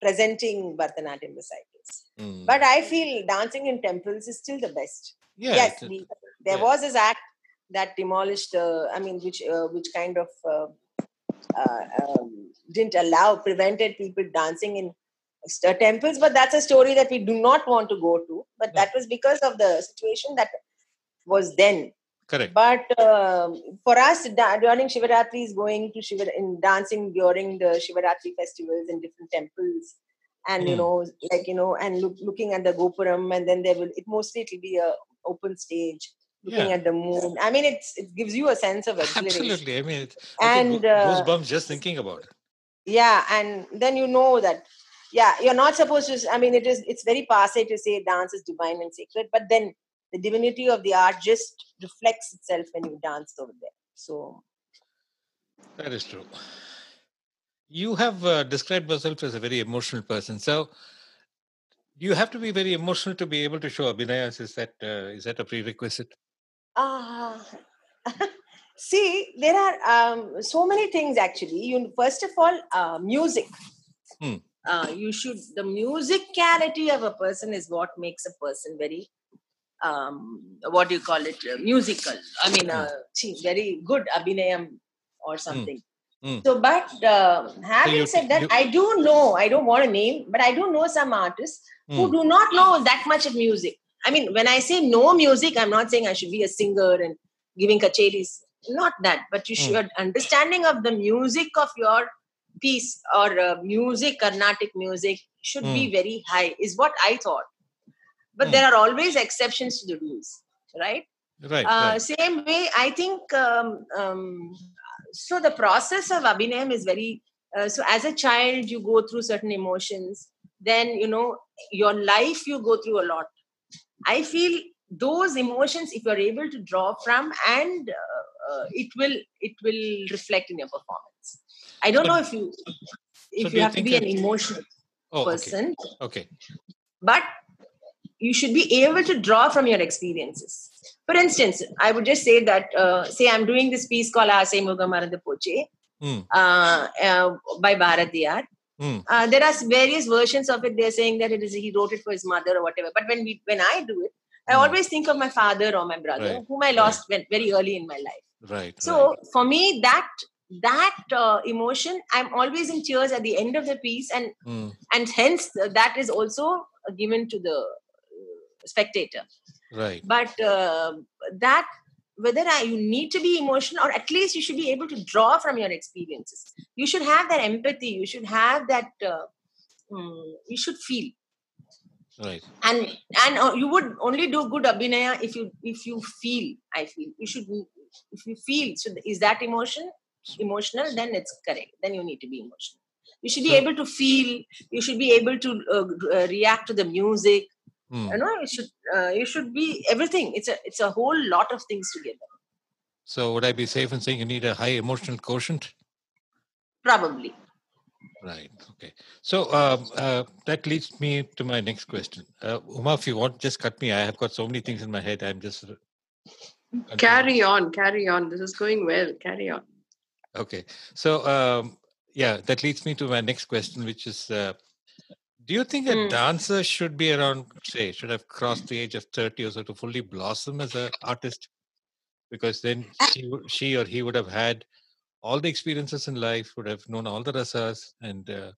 Speaker 2: presenting Bharatanatyam recitals.
Speaker 1: Mm.
Speaker 2: But I feel dancing in temples is still the best.
Speaker 1: yeah,
Speaker 2: yes, we, there
Speaker 1: yeah.
Speaker 2: was this act that demolished. Uh, I mean, which uh, which kind of uh, uh, um, didn't allow, prevented people dancing in temples. But that's a story that we do not want to go to. But that was because of the situation that was then.
Speaker 1: correct.
Speaker 2: But um, for us, da- during Shivaratri is going to Shiva in dancing during the Shivaratri festivals in different temples, and you
Speaker 1: Hmm.
Speaker 2: know, like you know, and look, looking at the gopuram, and then there will it mostly it will be a open stage, looking
Speaker 1: Yeah.
Speaker 2: at the moon. I mean, it's it gives you a sense of [LAUGHS] exhilaration.
Speaker 1: Absolutely. I mean, it's,
Speaker 2: And,
Speaker 1: go-
Speaker 2: uh,
Speaker 1: goosebumps just thinking about it.
Speaker 2: Yeah, and then you know that. Yeah, you're not supposed to. I mean, it is. It's very passe to say dance is divine and sacred, but then the divinity of the art just reflects itself when you dance over there. So
Speaker 1: That is true. You have uh, described yourself as a very emotional person. So, you have to be very emotional to be able to show Abhinayas. Is that uh, is that a prerequisite?
Speaker 2: Ah, [LAUGHS] see, there are um, so many things actually. You first of all, uh, music.
Speaker 1: Hmm.
Speaker 2: Uh, you should the musicality of a person is what makes a person very um, what do you call it uh, musical. I mean, uh, see, very good abhinayam or something.
Speaker 1: Hmm.
Speaker 2: So, but uh, having
Speaker 1: you-
Speaker 2: said that,
Speaker 1: you-
Speaker 2: I do know. I don't want to name, but I do know some artists who
Speaker 1: Hmm.
Speaker 2: do not know that much of music. I mean, when I say no music, I'm not saying I should be a singer and giving kacheris. Not that, but you
Speaker 1: Hmm.
Speaker 2: should understanding of the music of your piece or uh, music, Carnatic music should be
Speaker 1: Hmm.
Speaker 2: very high. Is what I thought. But
Speaker 1: Hmm.
Speaker 2: there are always exceptions to the rules, right?
Speaker 1: Right.
Speaker 2: Uh,
Speaker 1: right.
Speaker 2: Same way, I think. Um, um, so the process of abhinayam is very. Uh, so as a child, you go through certain emotions. Then you know your life. You go through a lot. I feel those emotions, if you're able to draw from, and uh, uh, it will it will reflect in your performance. I don't
Speaker 1: So-
Speaker 2: know if you if
Speaker 1: do
Speaker 2: you
Speaker 1: you
Speaker 2: have to be an emotional
Speaker 1: Oh,
Speaker 2: person,
Speaker 1: Okay.
Speaker 2: but you should be able to draw from your experiences. For instance, I would just say that, uh, say, I'm doing this piece called Ase Mugamaranda Poche
Speaker 1: Hmm.
Speaker 2: uh, uh, by Bharatiyar.
Speaker 1: Hmm.
Speaker 2: Uh, there are various versions of it. They're saying that it is he wrote it for his mother or whatever. But when we when I do it, I
Speaker 1: Hmm.
Speaker 2: always think of my father or my brother,
Speaker 1: Right,
Speaker 2: whom I lost when, very early in my life.
Speaker 1: Right.
Speaker 2: So
Speaker 1: right.
Speaker 2: for me, that that uh, emotion, I'm always in tears at the end of the piece, and
Speaker 1: Hmm.
Speaker 2: and hence that is also given to the spectator
Speaker 1: Right.
Speaker 2: but uh, that whether I, you need to be emotional or at least you should be able to draw from your experiences. You should have that empathy you should have that uh, mm, you should feel.
Speaker 1: Right.
Speaker 2: and and uh, you would only do good abhinaya if you if you feel i feel. You should if you feel so is that emotion emotional then it's correct. Then you need to be emotional. You should be
Speaker 1: So-
Speaker 2: able to feel you should be able to uh, uh, react to the music
Speaker 1: Hmm.
Speaker 2: you know you should uh, you should be everything it's a it's a whole lot of things together
Speaker 1: So would I be safe in saying you need a high emotional quotient?
Speaker 2: probably
Speaker 1: Right. Okay. So um, uh, that leads me to my next question. Uh, Uma, if you want, just cut me. I have got so many things in my head. I'm just.
Speaker 3: Carry on, carry on. This is going well. Carry on.
Speaker 1: Okay. So um, yeah, that leads me to my next question, which is: uh, Do you think a
Speaker 2: Hmm.
Speaker 1: dancer should be around, say, should have crossed the age of thirty or so to fully blossom as an artist? Because then she, she or he would have had all the experiences in life, would have known all the rasas, and uh,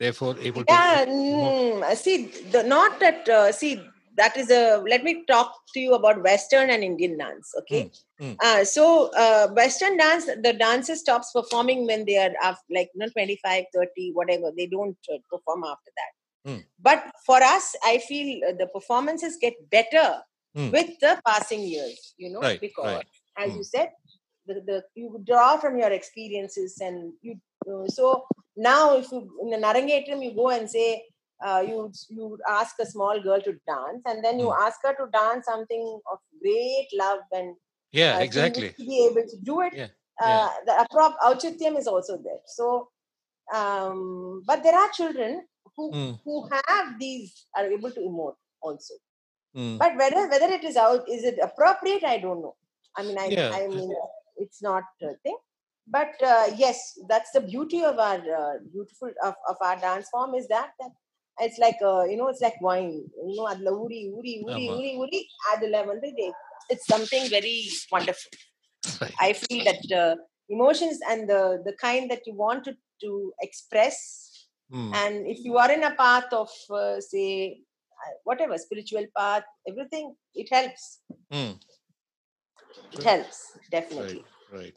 Speaker 1: therefore able to.
Speaker 2: yeah mm, see the, not that uh, see that is a let me talk to you about western and indian dance okay
Speaker 1: mm.
Speaker 2: uh, so uh, western dance the dancer stops performing when they are af like you know 25 30 whatever they don't uh, perform after that
Speaker 1: Hmm.
Speaker 2: but for us i feel uh, the performances get better
Speaker 1: Hmm.
Speaker 2: with the passing years you know
Speaker 1: Right,
Speaker 2: because
Speaker 1: right.
Speaker 2: as
Speaker 1: Hmm.
Speaker 2: you said the, the you draw from your experiences and you uh, so now if you in the arangetram you go and say uh, you you ask a small girl to dance and then you
Speaker 1: Hmm.
Speaker 2: ask her to dance something of great love and
Speaker 1: Yeah,
Speaker 2: uh,
Speaker 1: exactly.
Speaker 2: to be able to do it
Speaker 1: Yeah.
Speaker 2: Uh, The approp- auchityam is also there. So, um, but there are children who
Speaker 1: mm.
Speaker 2: who have these are able to emote also.
Speaker 1: Mm.
Speaker 2: But whether whether it is out is it appropriate? I don't know. I mean, I
Speaker 1: yeah.
Speaker 2: I mean, it's not a thing. But uh, yes, that's the beauty of our uh, beautiful of, of our dance form is that that it's like uh, you know it's like wine you know adla uri uri uri uri uri it's something very wonderful [LAUGHS] i feel that uh, emotions and the the kind that you want to, to express
Speaker 1: Mm,
Speaker 2: and if you are in a path of uh, say uh, whatever spiritual path everything it helps
Speaker 1: mm.
Speaker 2: it helps definitely
Speaker 1: Right, right.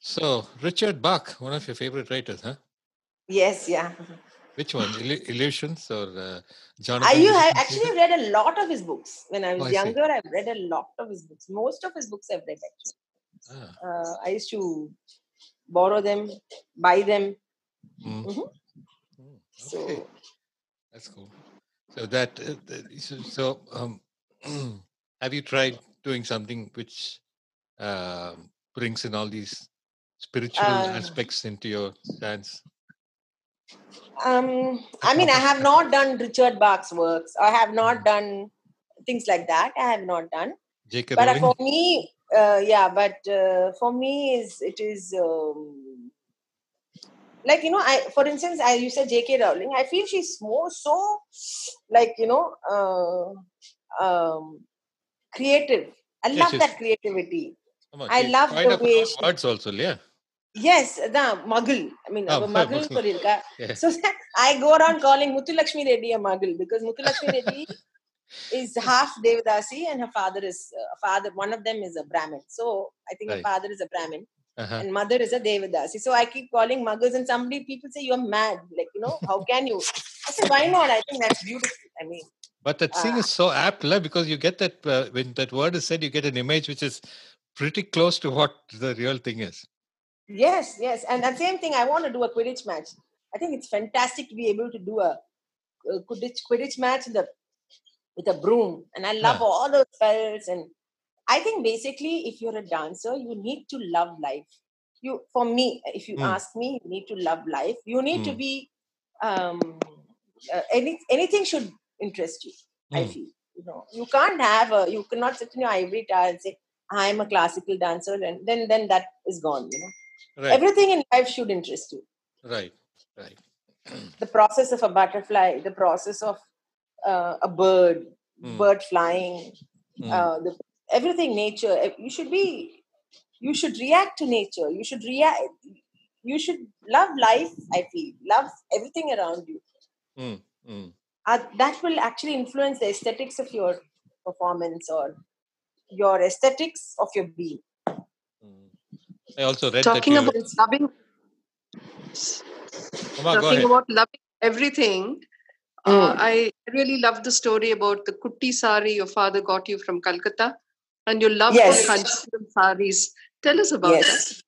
Speaker 1: So, Richard Bach, one of your favorite writers, huh?
Speaker 2: yes yeah
Speaker 1: Which one? Illu- Illusions or uh,
Speaker 2: i you have actually read a lot of his books when i was
Speaker 1: Oh,
Speaker 2: younger i've read a lot of his books most of his books i've read actually
Speaker 1: Ah,
Speaker 2: uh, i used to borrow them buy them
Speaker 1: mm.
Speaker 2: Mhm.
Speaker 1: Mm,
Speaker 2: so
Speaker 1: Okay, that's cool. So that uh, so, um, [CLEARS THROAT] have you tried doing something which um brings in all these spiritual
Speaker 2: Uh,
Speaker 1: aspects into your dance?
Speaker 2: um i mean i have not done richard bach's works i have not done things like that i have not done
Speaker 1: J.K.
Speaker 2: but uh,
Speaker 1: Rowling?
Speaker 2: for me uh, yeah but uh, for me is it is um, like you know i for instance i you said jk rowling i feel she's more so like you know uh, um creative. I love that creativity.
Speaker 1: On,
Speaker 2: i love the way she,
Speaker 1: words also yeah.
Speaker 2: Yes the muggle i mean oh, muggle [LAUGHS] yeah.
Speaker 1: yeah.
Speaker 2: so i go around calling muthulakshmi reddy a muggle because muthulakshmi reddy [LAUGHS] is half devadasi and her father is uh, father one of them is a brahmin. So i think
Speaker 1: right.
Speaker 2: her father is a brahmin.
Speaker 1: Uh-huh.
Speaker 2: and mother is a devadasi so i keep calling muggles and somebody people say you're mad like you know how can you i said why not i think that's beautiful i mean
Speaker 1: But that thing
Speaker 2: Ah.
Speaker 1: is so apt, love, because you get that uh, when that word is said, you get an image which is pretty close to what the real thing is.
Speaker 2: yes yes and the same thing i want to do a quidditch match i think it's fantastic to be able to do a, a quidditch, quidditch match with a with a broom and i love
Speaker 1: Yeah.
Speaker 2: all those spells and i think basically if you're a dancer you need to love life you for me if you
Speaker 1: Mm.
Speaker 2: ask me you need to love life you need to
Speaker 1: Mm.
Speaker 2: be um uh, any, anything should interest you i
Speaker 1: Mm.
Speaker 2: feel you know you can't have a you cannot sit in your ivory tower and say i'm a classical dancer and then then that is gone you know
Speaker 1: Right,
Speaker 2: everything in life should interest you
Speaker 1: right, right. [CLEARS THROAT]
Speaker 2: the process of a butterfly the process of uh, a bird
Speaker 1: Mm.
Speaker 2: bird flying
Speaker 1: Mm.
Speaker 2: uh, the, everything nature eh, you should be you should react to nature you should react you should love life i feel love everything around you
Speaker 1: Mm, mm.
Speaker 2: uh, that will actually influence the aesthetics of your performance or your aesthetics of your being
Speaker 1: Mm. I also read
Speaker 3: Talking
Speaker 1: that you,
Speaker 3: about loving,
Speaker 1: Uma,
Speaker 3: talking about loving everything. Uh,
Speaker 2: Mm.
Speaker 3: I really love the story about the kutti sari your father got you from Calcutta, and you love
Speaker 2: Yes.
Speaker 3: the Kanchipuram saris. Tell us about that.
Speaker 2: yes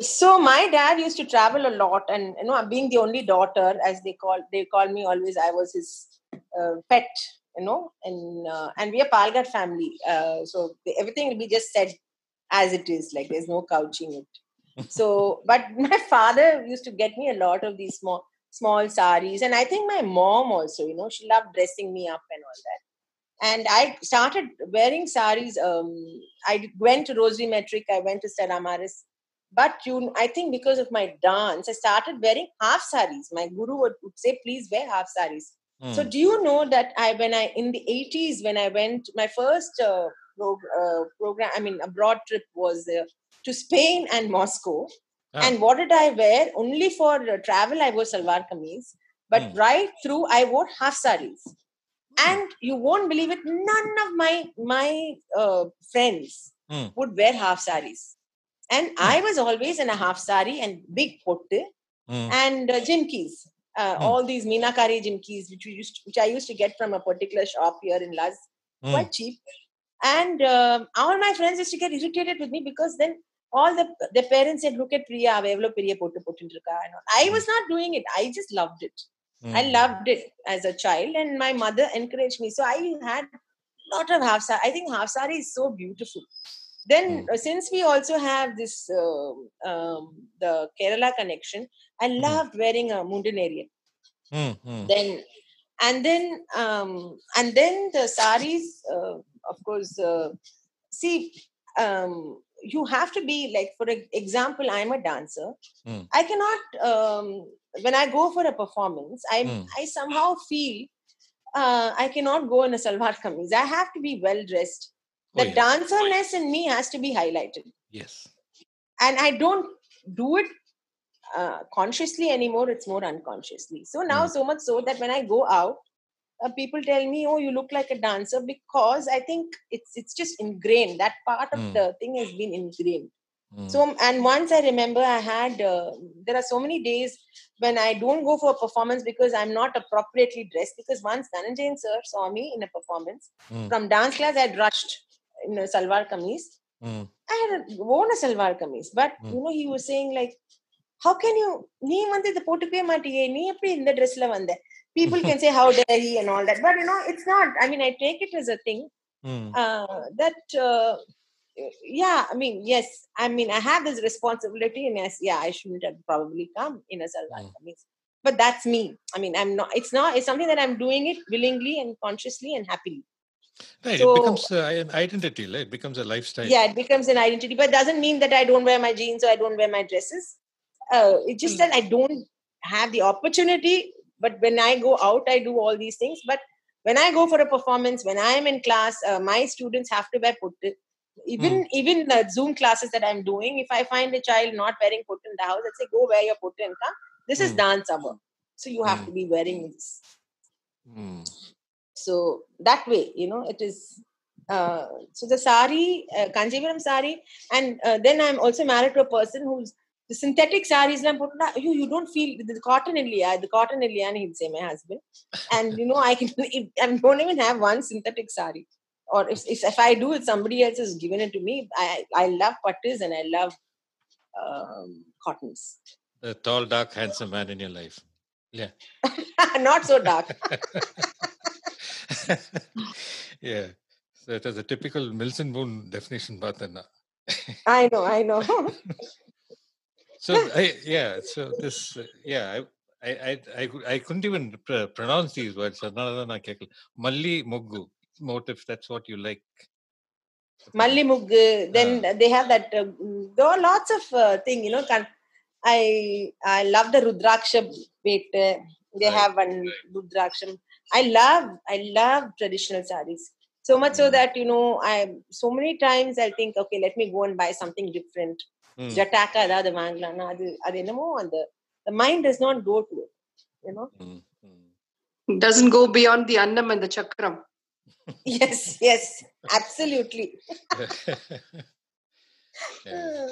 Speaker 2: so my dad used to travel a lot and you know being the only daughter as they call they call me always i was his uh, pet you know and uh, and we are palgat family uh, so everything will be just said as it is like there's no couching it [LAUGHS] so but my father used to get me a lot of these small small saris and i think my mom also you know she loved dressing me up and all that and i started wearing saris um, i went to rosary matric i went to Stella Maris. But you i think because of my dance i started wearing half saris my guru would, would say please wear half saris so
Speaker 1: Mm.
Speaker 2: do you know that i when i in the 80s when i went my first uh, prog- uh, program i mean abroad trip was uh, to spain and moscow.
Speaker 1: Ah.
Speaker 2: and what did i wear? Only for uh, travel i wore salwar kameez. But
Speaker 1: Hmm.
Speaker 2: right through i wore half saris and you won't believe it none of my my uh, friends
Speaker 1: mm.
Speaker 2: would wear half saris and mm. i was always in a half sari and big potte
Speaker 1: mm.
Speaker 2: and uh, jimkis uh,
Speaker 1: hmm.
Speaker 2: all these meenakari jimkis which we used to, which i used to get from a particular shop here in luz
Speaker 1: hmm.
Speaker 2: quite cheap and um, all my friends used to get irritated with me because then all the their parents said look at priya avevlo priya potte pottindiruka and car?" i hmm. was not doing it i just loved it I
Speaker 1: Mm.
Speaker 2: loved it as a child, and my mother encouraged me. So I had a lot of half sari. I think half sari is so beautiful. then
Speaker 1: Mm.
Speaker 2: uh, since we also have this um um, the kerala connection i
Speaker 1: Mm.
Speaker 2: loved wearing a mundanerian
Speaker 1: Mm, mm,
Speaker 2: then and then um and then the saris uh, of course uh, see um you have to be like for example i'm a dancer
Speaker 1: Mm.
Speaker 2: i cannot um when i go for a performance i
Speaker 1: Mm.
Speaker 2: i somehow feel uh, i cannot go in a salwar kameez i have to be well dressed
Speaker 1: Oh,
Speaker 2: the
Speaker 1: yes.
Speaker 2: dancerness in me has to be highlighted
Speaker 1: Yes.
Speaker 2: and i don't do it uh, consciously anymore it's more unconsciously so now
Speaker 1: Mm.
Speaker 2: so much so that when i go out uh, people tell me oh you look like a dancer because i think it's it's just ingrained that part of
Speaker 1: Mm.
Speaker 2: the thing has been ingrained
Speaker 1: Mm,
Speaker 2: so and once i remember i had uh, there are so many days when i don't go for a performance because i'm not appropriately dressed because once Dhananjayan sir saw me in a performance
Speaker 1: mm,
Speaker 2: from dance class i'd rushed in a salwar kameez
Speaker 1: mm,
Speaker 2: I had worn a salwar kameez, but
Speaker 1: Mm.
Speaker 2: you know, he was saying like, how can you நீ வந்து இதை போட்டுக்கவே மாட்டியே நீ எப்படி இந்த ட்ரெஸ்ல வந்த people can say how dare he and all that but you know it's not i mean i take it as a thing
Speaker 1: mm,
Speaker 2: uh, that uh, yeah i mean yes i mean i have this responsibility and yes yeah i shouldn't have probably come in a salwar
Speaker 1: Mm.
Speaker 2: kameez but that's me i mean i'm not it's not it's something that i'm doing it willingly and consciously and happily
Speaker 1: Right.
Speaker 2: So-
Speaker 1: it becomes uh, an identity, right? It becomes a lifestyle.
Speaker 2: yeah it becomes an identity but it doesn't mean that i don't wear my jeans or i don't wear my dresses uh, it's just
Speaker 1: Mm.
Speaker 2: that i don't have the opportunity but when i go out i do all these things. But when i go for a performance when i am in class uh, my students have to wear puttu even even the zoom classes that i'm doing if i find a child not wearing puttu in the house i say go wear your puttu and come this is
Speaker 1: Mm.
Speaker 2: dance hour. So you have
Speaker 1: Mm.
Speaker 2: to be wearing this.
Speaker 1: Mm,
Speaker 2: so that way you know it is uh, so the sari uh, kanjivaram sari and uh, then i'm also married to a person who's the synthetic sarees you you don't feel the cotton illiya the cotton illiya he'd say my husband and you know i can i don't even have one synthetic sari or if, if if i do it somebody else has given it to me i i love pattis and i love um, cottons
Speaker 1: the tall, dark, handsome man in your life. Yeah. [LAUGHS]
Speaker 2: Not so dark [LAUGHS]
Speaker 1: yeah. So it was a typical Mills and Boon definition, Bhatana.
Speaker 2: i know i know [LAUGHS]
Speaker 1: so I, yeah so this uh, yeah I, I, I, I couldn't even pr- pronounce these words. Malli Muggu, motif, that's what you like.
Speaker 2: Malli Muggu, then uh, they have that, uh, there are lots of uh, thing, you know. Can, I I love the Rudraksha bait. Uh, they
Speaker 1: right.
Speaker 2: have one Rudraksham. I love, I love traditional saris. So much
Speaker 1: mm.
Speaker 2: so that, you know, I so many times I think, okay, let me go and buy something different
Speaker 1: Mm,
Speaker 2: ஜட்டாக்கா ஏதாவது வாங்கலாம்னா அது அது என்னமோ அந்த the mind does not go to it. You know.
Speaker 1: mm, mm.
Speaker 3: Doesn't go beyond the annam and the chakram. [LAUGHS]
Speaker 2: yes, yes, absolutely. [LAUGHS]
Speaker 1: Yeah.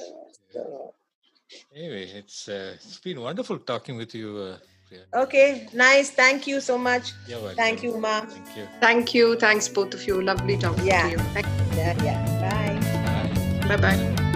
Speaker 2: So, [LAUGHS]
Speaker 1: Anyway, it's uh, it's been wonderful talking with you. Uh, Priya.
Speaker 2: okay, nice. Thank you so much.
Speaker 1: You're welcome.
Speaker 2: Thank you, Ma.
Speaker 1: Thank you.
Speaker 3: Thank you. Thanks, both of you. Lovely talking
Speaker 2: Yeah.
Speaker 3: to you. Thank
Speaker 2: Yeah, yeah. Bye.
Speaker 1: Bye.
Speaker 3: Bye bye.